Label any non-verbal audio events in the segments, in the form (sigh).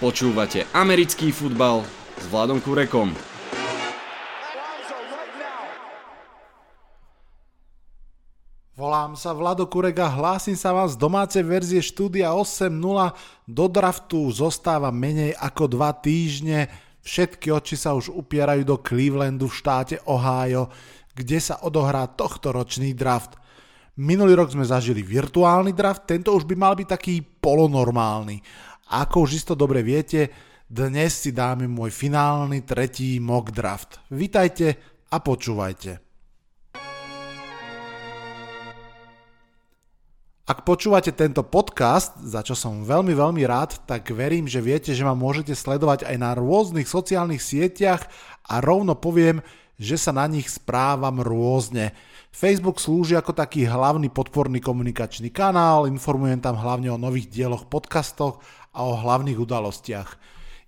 Počúvate americký futbal s Vladom Kurekom. Volám sa Vlado Kurek a hlásim sa vám z domácej verzie štúdia 8.0. Do draftu zostáva menej ako 2 týždne. Všetky oči sa už upierajú do Clevelandu v štáte Ohio, kde sa odohrá tohto ročný draft. Minulý rok sme zažili virtuálny draft, tento už by mal byť taký polonormálny. Ako už isto dobre viete, dnes si dáme môj finálny tretí mock draft. Vítajte a počúvajte. Ak počúvate tento podcast, za čo som veľmi, veľmi rád, tak verím, že viete, že ma môžete sledovať aj na rôznych sociálnych sieťach a rovno poviem, že sa na nich správam rôzne. Facebook slúži ako taký hlavný podporný komunikačný kanál, informujem tam hlavne o nových dieloch podcastoch a o hlavných udalostiach.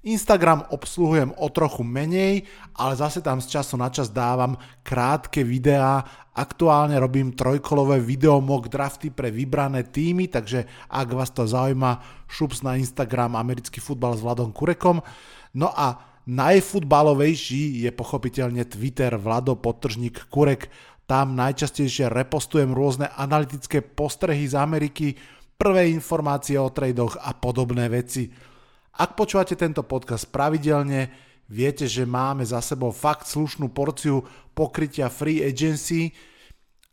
Instagram obsluhujem o trochu menej, ale zase tam z času na čas dávam krátke videá. Aktuálne robím trojkolové video mock drafty pre vybrané týmy, takže ak vás to zaujíma, šups na Instagram americký futbal s Vladom Kurekom. No a najfutbalovejší je pochopiteľne Twitter Vlado Podtržník Kurek. Tam najčastejšie repostujem rôzne analytické postrehy z Ameriky, prvé informácie o tradoch a podobné veci. Ak počúvate tento podcast pravidelne, viete, že máme za sebou fakt slušnú porciu pokrytia free agency.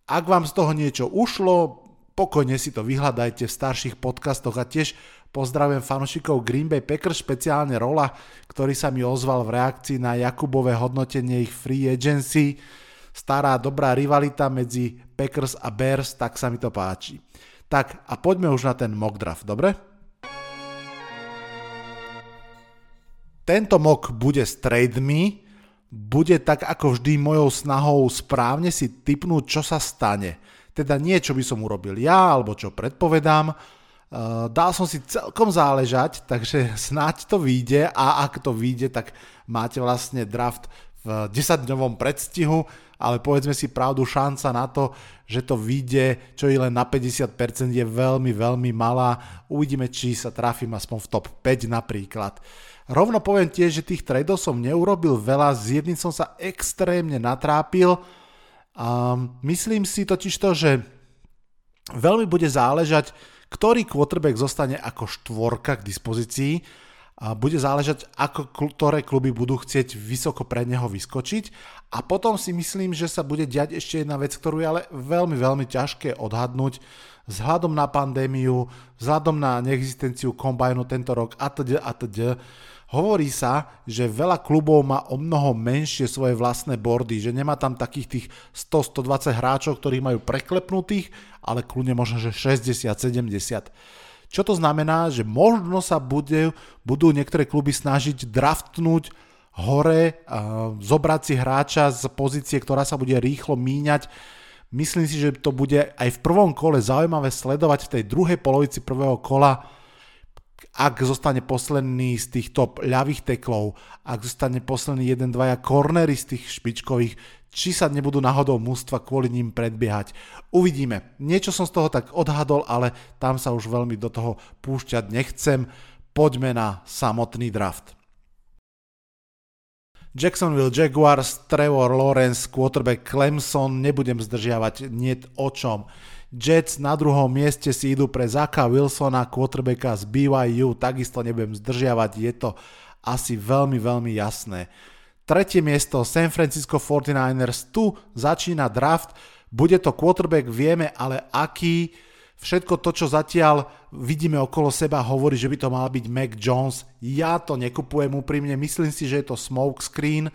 Ak vám z toho niečo ušlo, pokojne si to vyhľadajte v starších podcastoch a tiež pozdravujem fanúšikov Green Bay Packers, špeciálne Rola, ktorý sa mi ozval v reakcii na Jakubové hodnotenie ich free agency stará dobrá rivalita medzi Packers a Bears, tak sa mi to páči. Tak a poďme už na ten mock draft, dobre? Tento mock bude s trademi, bude tak ako vždy mojou snahou správne si typnúť, čo sa stane. Teda nie, čo by som urobil ja, alebo čo predpovedám. Uh, dal som si celkom záležať, takže (laughs) snáď to vyjde a ak to vyjde, tak máte vlastne draft v 10-dňovom predstihu ale povedzme si pravdu, šanca na to, že to vyjde, čo je len na 50% je veľmi, veľmi malá. Uvidíme, či sa trafím aspoň v top 5 napríklad. Rovno poviem tiež, že tých tradeov som neurobil veľa, z jedným som sa extrémne natrápil. Um, myslím si totiž to, že veľmi bude záležať, ktorý quarterback zostane ako štvorka k dispozícii a bude záležať, ako ktoré kluby budú chcieť vysoko pre neho vyskočiť. A potom si myslím, že sa bude diať ešte jedna vec, ktorú je ale veľmi, veľmi ťažké odhadnúť vzhľadom na pandémiu, vzhľadom na neexistenciu kombajnu tento rok atď. atď. Hovorí sa, že veľa klubov má o mnoho menšie svoje vlastné bordy, že nemá tam takých tých 100-120 hráčov, ktorých majú preklepnutých, ale kľudne možno, že 60-70. Čo to znamená, že možno sa bude, budú niektoré kluby snažiť draftnúť hore, zobrať si hráča z pozície, ktorá sa bude rýchlo míňať. Myslím si, že to bude aj v prvom kole zaujímavé sledovať v tej druhej polovici prvého kola, ak zostane posledný z tých top ľavých teklov, ak zostane posledný jeden, dvaja kornery z tých špičkových, či sa nebudú náhodou mústva kvôli ním predbiehať. Uvidíme. Niečo som z toho tak odhadol, ale tam sa už veľmi do toho púšťať nechcem. Poďme na samotný draft. Jacksonville Jaguars, Trevor Lawrence, quarterback Clemson, nebudem zdržiavať, nie o čom. Jets na druhom mieste si idú pre Zaka Wilsona, quarterbacka z BYU, takisto nebudem zdržiavať, je to asi veľmi, veľmi jasné. Tretie miesto San Francisco 49ers, tu začína draft, bude to quarterback, vieme, ale aký, všetko to, čo zatiaľ vidíme okolo seba, hovorí, že by to mal byť Mac Jones. Ja to nekupujem úprimne, myslím si, že je to smoke screen.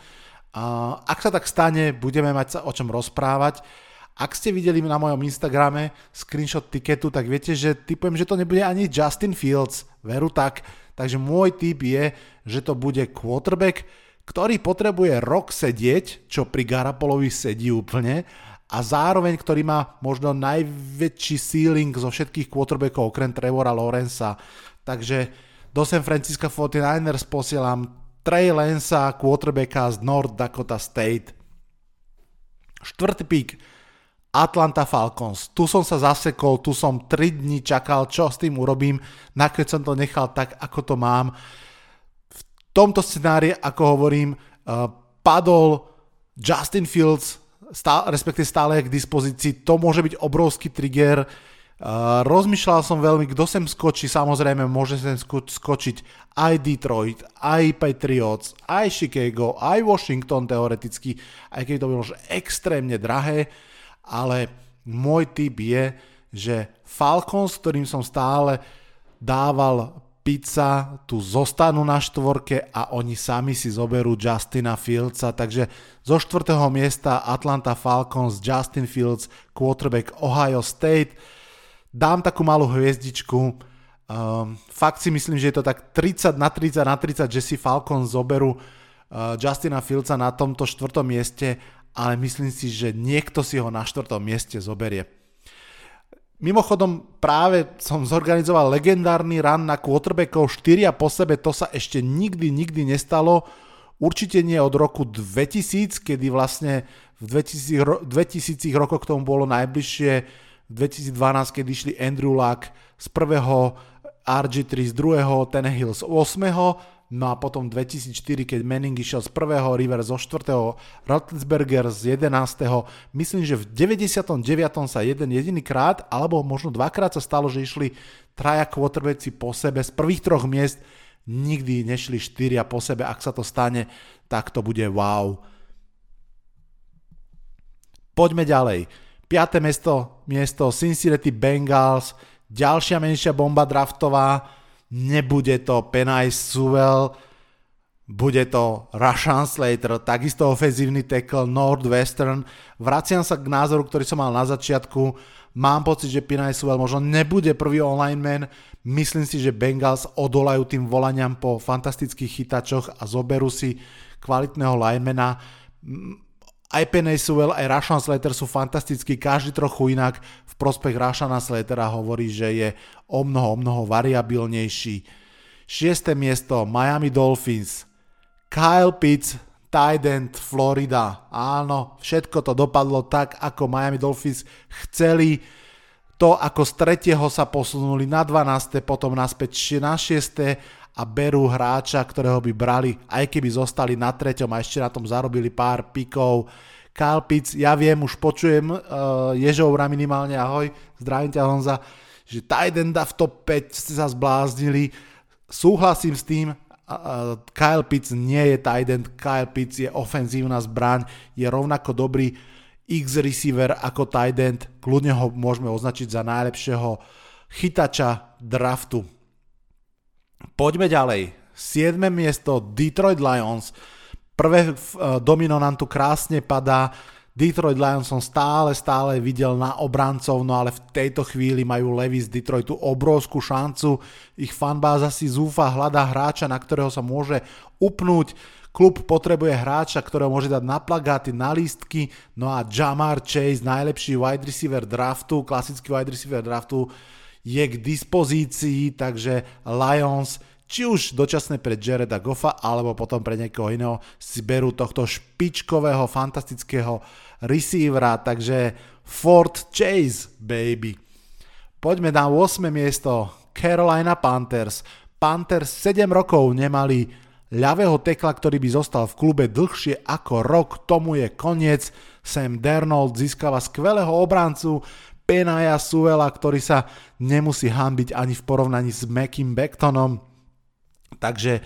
ak sa tak stane, budeme mať sa o čom rozprávať. Ak ste videli na mojom Instagrame screenshot tiketu, tak viete, že typujem, že to nebude ani Justin Fields, veru tak. Takže môj tip je, že to bude quarterback, ktorý potrebuje rok sedieť, čo pri Garapolovi sedí úplne, a zároveň, ktorý má možno najväčší ceiling zo všetkých quarterbackov okrem Trevora Lorenza. Takže do San Francisco 49ers posielam Trey Lensa, quarterbacka z North Dakota State. Štvrtý pík Atlanta Falcons. Tu som sa zasekol, tu som 3 dní čakal, čo s tým urobím, nakoniec som to nechal tak, ako to mám. Tomto scenári, ako hovorím, uh, padol Justin Fields, stále, respektive stále je k dispozícii, to môže byť obrovský trigger. Uh, rozmýšľal som veľmi, kto sem skočí, samozrejme môže sem sko- skočiť aj Detroit, aj Patriots, aj Chicago, aj Washington teoreticky, aj keď to bolo extrémne drahé, ale môj tip je, že Falcons, ktorým som stále dával pizza, tu zostanú na štvorke a oni sami si zoberú Justina Fieldsa, takže zo štvrtého miesta Atlanta Falcons, Justin Fields, quarterback Ohio State. Dám takú malú hviezdičku, um, fakt si myslím, že je to tak 30 na 30 na 30, že si Falcons zoberú uh, Justina Fieldsa na tomto štvrtom mieste, ale myslím si, že niekto si ho na štvrtom mieste zoberie. Mimochodom, práve som zorganizoval legendárny run na quarterbackov 4 a po sebe, to sa ešte nikdy, nikdy nestalo. Určite nie od roku 2000, kedy vlastne v 2000, 2000 rokoch k tomu bolo najbližšie, v 2012, keď išli Andrew Luck z prvého, RG3 z druhého, Tenehill z 8 No a potom 2004, keď Manning išiel z prvého, River zo štvrtého, Roethlisberger z 11. Myslím, že v 99. sa jeden jediný krát, alebo možno dvakrát sa stalo, že išli traja quarterbacki po sebe z prvých troch miest, nikdy nešli štyria po sebe. Ak sa to stane, tak to bude wow. Poďme ďalej. Piaté miesto, miesto Cincinnati Bengals, ďalšia menšia bomba draftová, nebude to Penaj Sewell, bude to Rashan Slater, takisto ofenzívny tackle Northwestern. Vraciam sa k názoru, ktorý som mal na začiatku. Mám pocit, že Pinay Sewell možno nebude prvý online man. Myslím si, že Bengals odolajú tým volaniam po fantastických chytačoch a zoberú si kvalitného linemana aj Penny Sewell, aj Rashan Slater sú fantastickí, každý trochu inak v prospech Rashana Slatera hovorí, že je o mnoho, o mnoho variabilnejší. Šiesté miesto Miami Dolphins, Kyle Pitts, tight end Florida. Áno, všetko to dopadlo tak, ako Miami Dolphins chceli. To, ako z tretieho sa posunuli na 12. potom naspäť na 6 a berú hráča, ktorého by brali, aj keby zostali na treťom a ešte na tom zarobili pár pikov. Pitts, ja viem, už počujem uh, Ježovra minimálne, ahoj, zdravím ťa Honza, že Tidenda v top 5 ste sa zbláznili. Súhlasím s tým, uh, Kyle Pitts nie je Tidend, Kyle Pitts je ofenzívna zbraň, je rovnako dobrý X-receiver ako Tidend, kľudne ho môžeme označiť za najlepšieho chytača draftu Poďme ďalej. 7. miesto Detroit Lions. Prvé uh, domino nám tu krásne padá. Detroit Lions som stále, stále videl na obrancov, no ale v tejto chvíli majú Levy z Detroitu obrovskú šancu. Ich fanbáza si zúfa, hľadá hráča, na ktorého sa môže upnúť. Klub potrebuje hráča, ktorého môže dať na plagáty, na lístky, no a Jamar Chase, najlepší wide receiver draftu, klasický wide receiver draftu, je k dispozícii, takže Lions či už dočasne pre Jareda Goffa, alebo potom pre niekoho iného si berú tohto špičkového, fantastického receivera, takže Fort Chase, baby. Poďme na 8. miesto, Carolina Panthers. Panthers 7 rokov nemali ľavého tekla, ktorý by zostal v klube dlhšie ako rok, tomu je koniec. Sam Dernold získava skvelého obrancu, Penaja Suela, ktorý sa nemusí hambiť ani v porovnaní s Mackim Becktonom. Takže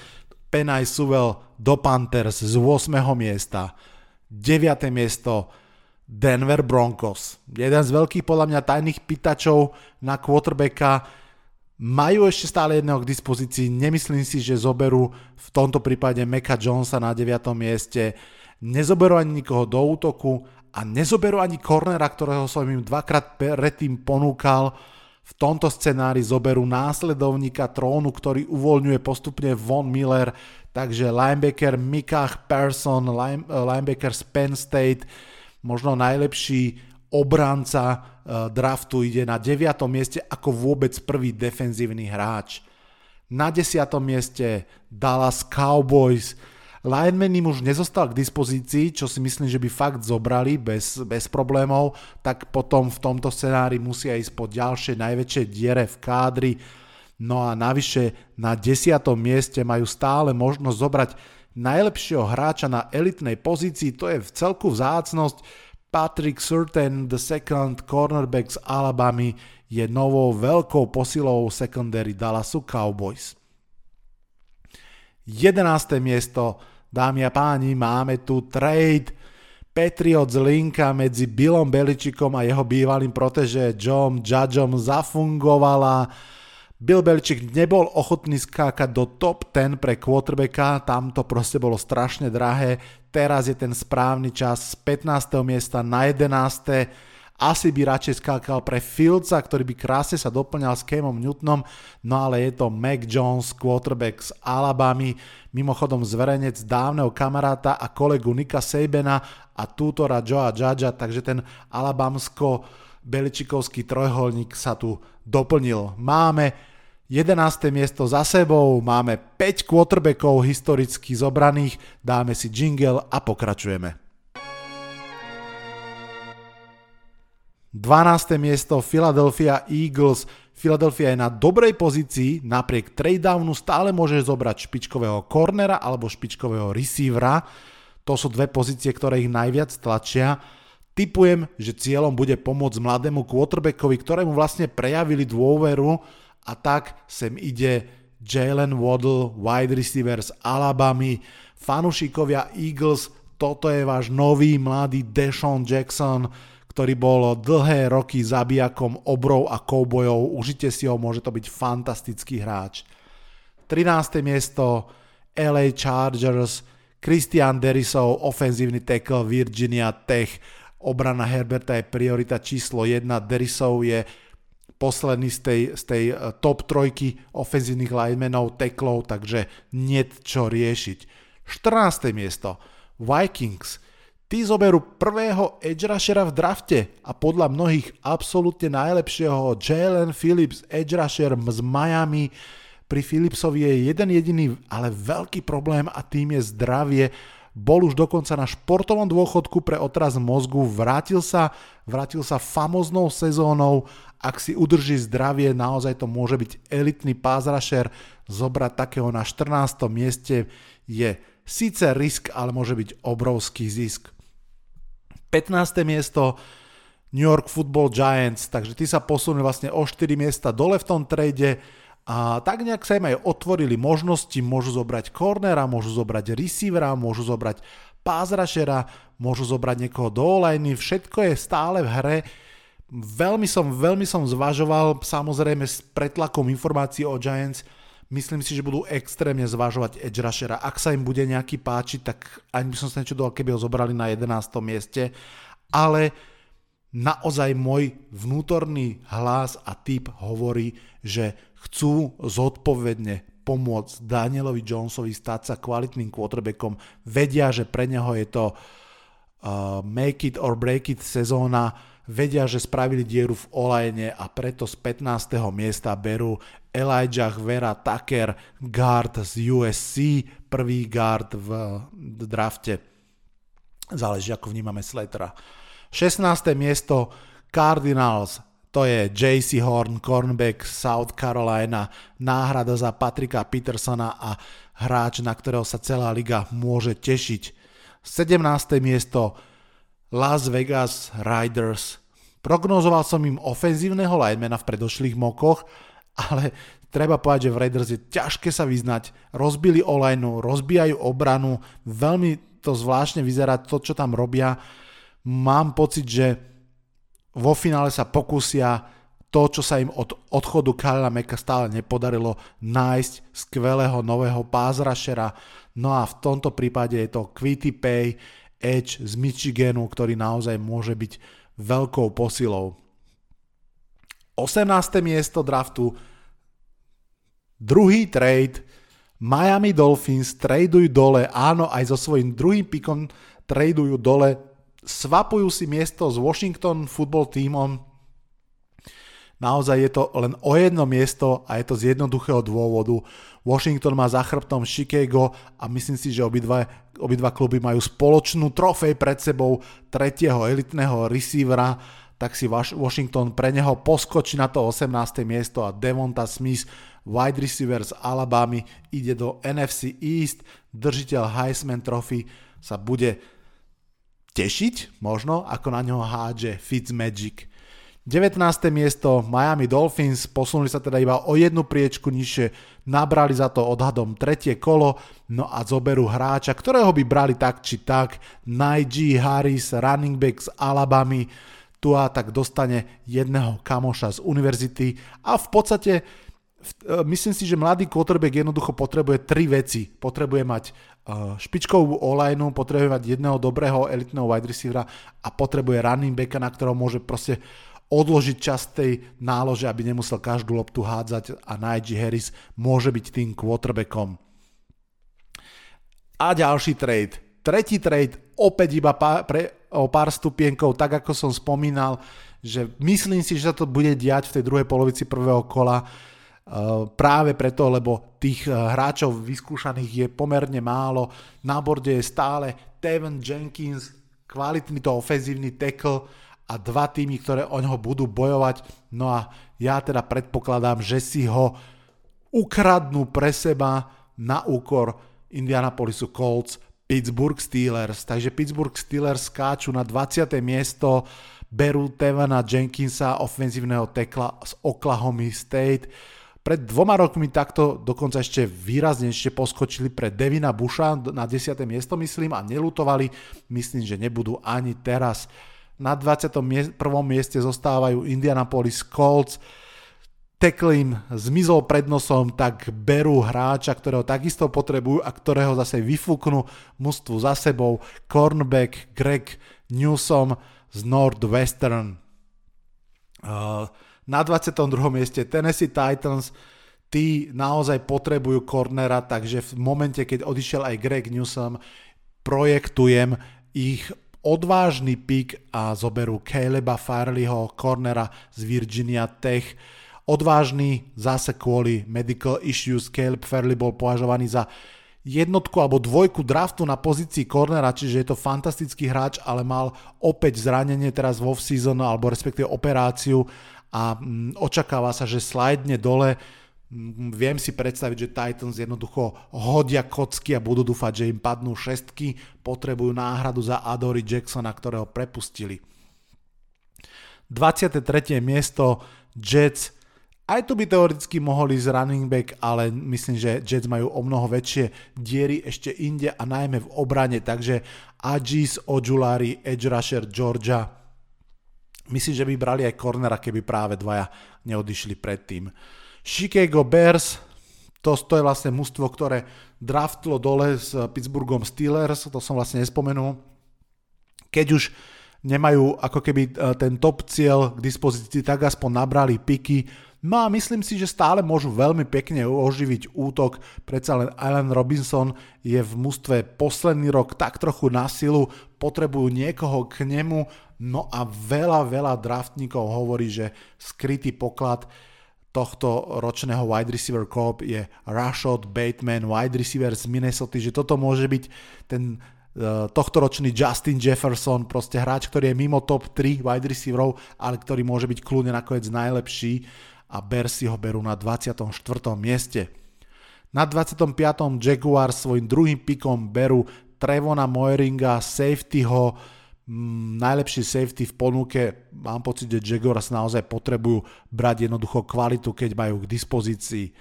Penaj Suvel do Panthers z 8. miesta. 9. miesto Denver Broncos. Jeden z veľkých podľa mňa tajných pýtačov na quarterbacka. Majú ešte stále jedného k dispozícii. Nemyslím si, že zoberú v tomto prípade Meka Jonesa na 9. mieste. Nezoberú ani nikoho do útoku a nezoberú ani kornera, ktorého som im dvakrát predtým ponúkal. V tomto scenári zoberú následovníka trónu, ktorý uvoľňuje postupne Von Miller, takže linebacker Mikach Person, line, eh, linebacker z Penn State, možno najlepší obranca uh, draftu ide na 9. mieste ako vôbec prvý defenzívny hráč. Na 10. mieste Dallas Cowboys, Lineman im už nezostal k dispozícii, čo si myslím, že by fakt zobrali bez, bez problémov, tak potom v tomto scenári musia ísť po ďalšie najväčšie diere v kádri. No a navyše na 10. mieste majú stále možnosť zobrať najlepšieho hráča na elitnej pozícii, to je v celku vzácnosť. Patrick Surtain, the second cornerback z Alabamy, je novou veľkou posilou secondary Dallasu Cowboys. 11. miesto, dámy a páni, máme tu trade Patriots linka medzi Billom Beličikom a jeho bývalým proteže John Judgeom zafungovala. Bill Beličik nebol ochotný skákať do top 10 pre quarterbacka, tam to proste bolo strašne drahé. Teraz je ten správny čas z 15. miesta na 11 asi by radšej skákal pre Fieldsa, ktorý by krásne sa doplňal s Camom Newtonom, no ale je to Mac Jones, quarterback z Alabamy, mimochodom zverejnec dávneho kamaráta a kolegu Nika Sabena a tútora Joa Judgea, takže ten alabamsko beličikovský trojholník sa tu doplnil. Máme 11. miesto za sebou, máme 5 quarterbackov historicky zobraných, dáme si jingle a pokračujeme. 12. miesto Philadelphia Eagles. Philadelphia je na dobrej pozícii, napriek trade-downu stále môže zobrať špičkového cornera alebo špičkového receivera. To sú dve pozície, ktoré ich najviac tlačia. Typujem, že cieľom bude pomôcť mladému quarterbackovi, ktorému vlastne prejavili dôveru a tak sem ide Jalen Waddle, wide receiver z Alabamy, fanušikovia Eagles, toto je váš nový mladý Deshaun Jackson, ktorý bol dlhé roky zabijakom obrov a koubojov. Užite si ho, môže to byť fantastický hráč. 13. miesto LA Chargers, Christian Derisov, ofenzívny tackle Virginia Tech, obrana Herberta je priorita číslo 1, Derisov je posledný z tej, z tej eh, top trojky ofenzívnych linemenov, teklov, takže niet čo riešiť. 14. miesto Vikings, Tí zoberú prvého edge rushera v drafte a podľa mnohých absolútne najlepšieho Jalen Phillips edge rusher z Miami. Pri Phillipsovi je jeden jediný, ale veľký problém a tým je zdravie. Bol už dokonca na športovom dôchodku pre otraz mozgu, vrátil sa, vrátil sa famoznou sezónou. Ak si udrží zdravie, naozaj to môže byť elitný rusher. Zobrať takého na 14. mieste je síce risk, ale môže byť obrovský zisk. 15. miesto New York Football Giants, takže tí sa posunuli vlastne o 4 miesta dole v tom trade a tak nejak sa im aj otvorili možnosti, môžu zobrať cornera, môžu zobrať receivera, môžu zobrať pázrašera, môžu zobrať niekoho do olejny, všetko je stále v hre. Veľmi som, veľmi som zvažoval, samozrejme s pretlakom informácií o Giants, myslím si, že budú extrémne zvažovať edge rushera. Ak sa im bude nejaký páčiť, tak ani by som sa nečudoval, keby ho zobrali na 11. mieste. Ale naozaj môj vnútorný hlas a typ hovorí, že chcú zodpovedne pomôcť Danielovi Jonesovi stať sa kvalitným quarterbackom. Vedia, že pre neho je to uh, make it or break it sezóna, vedia, že spravili dieru v olajne a preto z 15. miesta berú Elijah Vera Tucker, guard z USC, prvý guard v drafte. Záleží, ako vnímame Slatera. 16. miesto Cardinals, to je JC Horn, cornerback South Carolina, náhrada za Patrika Petersona a hráč, na ktorého sa celá liga môže tešiť. 17. miesto Las Vegas Riders. Prognozoval som im ofenzívneho linemana v predošlých mokoch, ale treba povedať, že v Raiders je ťažké sa vyznať. Rozbili olajnu, rozbijajú obranu, veľmi to zvláštne vyzerá to, čo tam robia. Mám pocit, že vo finále sa pokusia to, čo sa im od odchodu Kyla Meka stále nepodarilo, nájsť skvelého nového pázrašera. No a v tomto prípade je to Quitty Pay, Edge z Michiganu, ktorý naozaj môže byť veľkou posilou. 18. miesto draftu, druhý trade, Miami Dolphins tradujú dole, áno, aj so svojím druhým pikom tradujú dole, svapujú si miesto s Washington football tímom, Naozaj je to len o jedno miesto a je to z jednoduchého dôvodu. Washington má za chrbtom Chicago a myslím si, že obidva, obidva kluby majú spoločnú trofej pred sebou tretieho elitného receivera. Tak si Washington pre neho poskočí na to 18. miesto a Devonta Smith, wide receiver z Alabamy, ide do NFC East, držiteľ Heisman Trophy sa bude tešiť, možno, ako na ňo hádže Fitzmagic. 19. miesto Miami Dolphins, posunuli sa teda iba o jednu priečku nižšie, nabrali za to odhadom tretie kolo, no a zoberú hráča, ktorého by brali tak či tak, Najee Harris, running back z Alabamy, tu a tak dostane jedného kamoša z univerzity a v podstate e, myslím si, že mladý quarterback jednoducho potrebuje tri veci. Potrebuje mať e, špičkovú online, potrebuje mať jedného dobrého elitného wide receivera a potrebuje running backa, na ktorom môže proste odložiť časť tej nálože, aby nemusel každú loptu hádzať a Najee Harris môže byť tým quarterbackom. A ďalší trade. Tretí trade opäť iba pre, o pár stupienkov, tak ako som spomínal, že myslím si, že sa to bude diať v tej druhej polovici prvého kola uh, práve preto, lebo tých uh, hráčov vyskúšaných je pomerne málo. Na borde je stále Tevin Jenkins, kvalitný to ofenzívny tackle, a dva týmy, ktoré o ňoho budú bojovať. No a ja teda predpokladám, že si ho ukradnú pre seba na úkor Indianapolisu Colts, Pittsburgh Steelers. Takže Pittsburgh Steelers skáču na 20. miesto, berú Tevana Jenkinsa, ofenzívneho tekla z Oklahoma State. Pred dvoma rokmi takto dokonca ešte výraznejšie poskočili pre Devina Busha na 10. miesto, myslím, a nelutovali. Myslím, že nebudú ani teraz. Na 21. mieste zostávajú Indianapolis Colts. Teklin zmizol pred nosom, tak berú hráča, ktorého takisto potrebujú a ktorého zase vyfúknú mústvu za sebou. Cornback Greg Newsom z Northwestern. Na 22. mieste Tennessee Titans tí naozaj potrebujú cornera, takže v momente, keď odišiel aj Greg Newsom, projektujem ich odvážny pik a zoberú Caleba Farleyho, cornera z Virginia Tech. Odvážny zase kvôli medical issues. Caleb Farley bol považovaný za jednotku alebo dvojku draftu na pozícii cornera, čiže je to fantastický hráč, ale mal opäť zranenie teraz vo season alebo respektíve operáciu a mm, očakáva sa, že slidne dole Viem si predstaviť, že Titans jednoducho hodia kocky a budú dúfať, že im padnú šestky, potrebujú náhradu za Adory Jacksona, ktorého prepustili. 23. miesto Jets. Aj tu by teoreticky mohol ísť running back, ale myslím, že Jets majú o mnoho väčšie diery ešte inde a najmä v obrane, takže Agis, Ojulari, Edge Rusher, Georgia. Myslím, že by brali aj cornera, keby práve dvaja neodišli predtým. Chicago Bears, to, to je vlastne mužstvo, ktoré draftlo dole s Pittsburghom Steelers, to som vlastne nespomenul. Keď už nemajú ako keby e, ten top cieľ k dispozícii, tak aspoň nabrali piky. No a myslím si, že stále môžu veľmi pekne oživiť útok. Predsa len Allen Robinson je v mústve posledný rok tak trochu na silu, potrebujú niekoho k nemu, no a veľa, veľa draftníkov hovorí, že skrytý poklad tohto ročného wide receiver corp je Rashad Bateman, wide receiver z Minnesota, že toto môže byť ten uh, tohto ročný Justin Jefferson, proste hráč, ktorý je mimo top 3 wide receiverov, ale ktorý môže byť kľudne nakoniec najlepší a Bears ho berú na 24. mieste. Na 25. Jaguar svojim druhým pikom berú Trevona Moeringa, safetyho, Mm, najlepší safety v ponuke. Mám pocit, že Jaguars naozaj potrebujú brať jednoducho kvalitu, keď majú k dispozícii.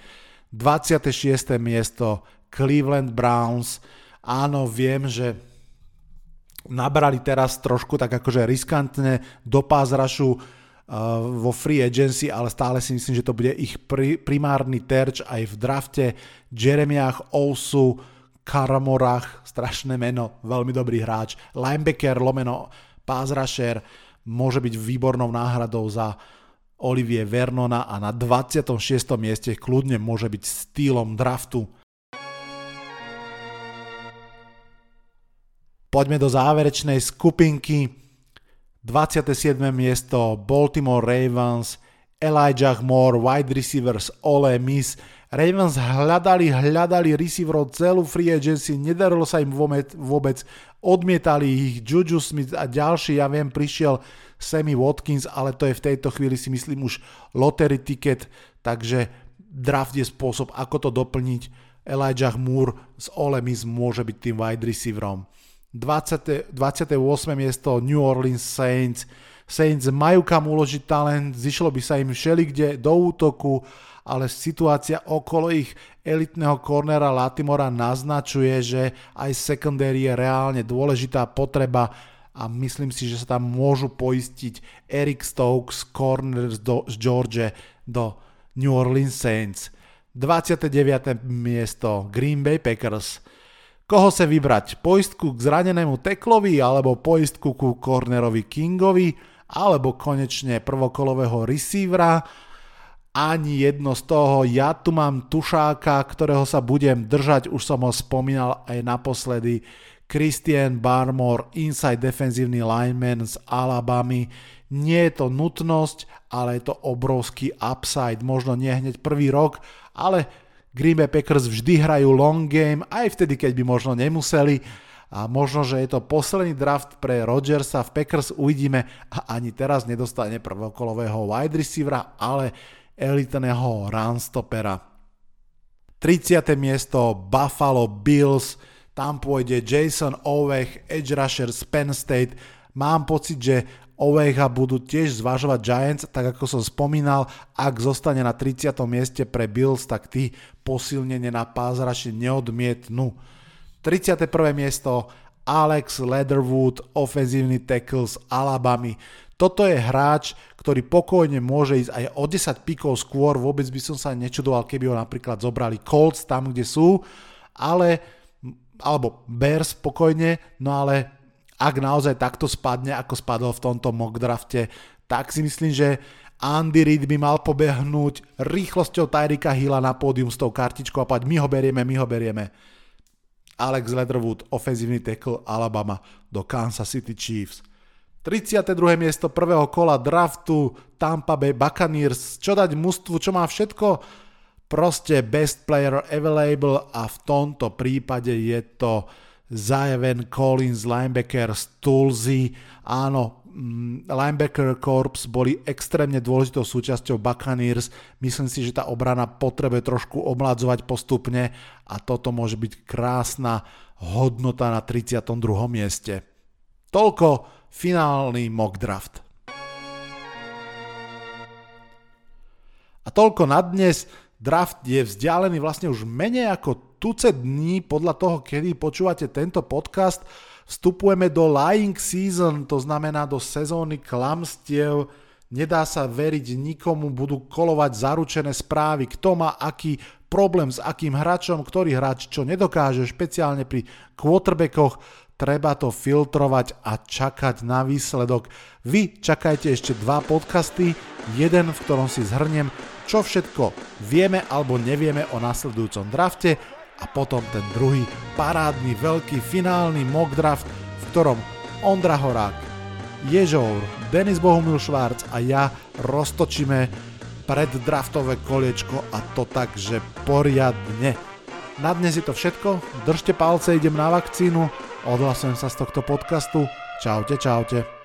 26. miesto Cleveland Browns. Áno, viem, že nabrali teraz trošku tak akože riskantne do pázrašu vo free agency, ale stále si myslím, že to bude ich pri, primárny terč aj v drafte. Jeremiach Ousu, Karamorach, strašné meno, veľmi dobrý hráč. Linebacker, lomeno, rusher, môže byť výbornou náhradou za Olivier Vernona a na 26. mieste kľudne môže byť stýlom draftu. Poďme do záverečnej skupinky. 27. miesto Baltimore Ravens, Elijah Moore, wide receivers Ole Miss, Ravens hľadali, hľadali receiverov celú free agency, nedarilo sa im vôbec, odmietali ich Juju Smith a ďalší, ja viem, prišiel Sammy Watkins, ale to je v tejto chvíli si myslím už lottery ticket, takže draft je spôsob, ako to doplniť. Elijah Moore z Ole Miss môže byť tým wide receiverom. 20, 28. miesto New Orleans Saints. Saints majú kam uložiť talent, zišlo by sa im všelikde do útoku, ale situácia okolo ich elitného kornera Latimora naznačuje, že aj secondary je reálne dôležitá potreba a myslím si, že sa tam môžu poistiť Eric Stokes, corner z George do New Orleans Saints. 29. miesto Green Bay Packers. Koho sa vybrať? Poistku k zranenému Teklovi alebo poistku ku cornerovi Kingovi alebo konečne prvokolového receivera ani jedno z toho. Ja tu mám tušáka, ktorého sa budem držať, už som ho spomínal aj naposledy. Christian Barmore, inside defenzívny lineman z Alabamy. Nie je to nutnosť, ale je to obrovský upside. Možno nie hneď prvý rok, ale Green Bay Packers vždy hrajú long game, aj vtedy, keď by možno nemuseli. A možno, že je to posledný draft pre Rodgersa v Packers, uvidíme. A ani teraz nedostane prvokolového wide receivera, ale elitného runstopera. 30. miesto Buffalo Bills, tam pôjde Jason Ovech, edge rusher z Penn State. Mám pocit, že Ovecha budú tiež zvažovať Giants, tak ako som spomínal, ak zostane na 30. mieste pre Bills, tak tí posilnenie na pázraši neodmietnú. 31. miesto Alex Leatherwood, ofenzívny tackle z Alabamy. Toto je hráč, ktorý pokojne môže ísť aj o 10 pikov skôr, vôbec by som sa nečudoval, keby ho napríklad zobrali Colts tam, kde sú, ale, alebo Bears spokojne, no ale ak naozaj takto spadne, ako spadol v tomto mock drafte, tak si myslím, že Andy Reid by mal pobehnúť rýchlosťou Tyrika Hilla na pódium s tou kartičkou a povedať, my ho berieme, my ho berieme. Alex Leatherwood, ofenzívny tackle Alabama do Kansas City Chiefs. 32. miesto prvého kola draftu Tampa Bay Buccaneers. Čo dať mústvu, čo má všetko? Proste best player available a v tomto prípade je to Zajeven Collins, linebacker z Tulzy. Áno, mm, linebacker corps boli extrémne dôležitou súčasťou Buccaneers. Myslím si, že tá obrana potrebuje trošku omladzovať postupne a toto môže byť krásna hodnota na 32. mieste. Toľko finálny mock draft. A toľko na dnes. Draft je vzdialený vlastne už menej ako tuce dní podľa toho, kedy počúvate tento podcast. Vstupujeme do lying season, to znamená do sezóny klamstiev. Nedá sa veriť nikomu, budú kolovať zaručené správy, kto má aký problém s akým hráčom, ktorý hráč čo nedokáže, špeciálne pri quarterbackoch treba to filtrovať a čakať na výsledok. Vy čakajte ešte dva podcasty, jeden v ktorom si zhrniem, čo všetko vieme alebo nevieme o nasledujúcom drafte a potom ten druhý parádny veľký finálny mock draft, v ktorom Ondra Horák, Ježour, Denis Bohumil Švárc a ja roztočíme preddraftové koliečko a to tak, že poriadne. Na dnes je to všetko, držte palce, idem na vakcínu, Odhlasujem sa z tohto podcastu. Čaute, čaute.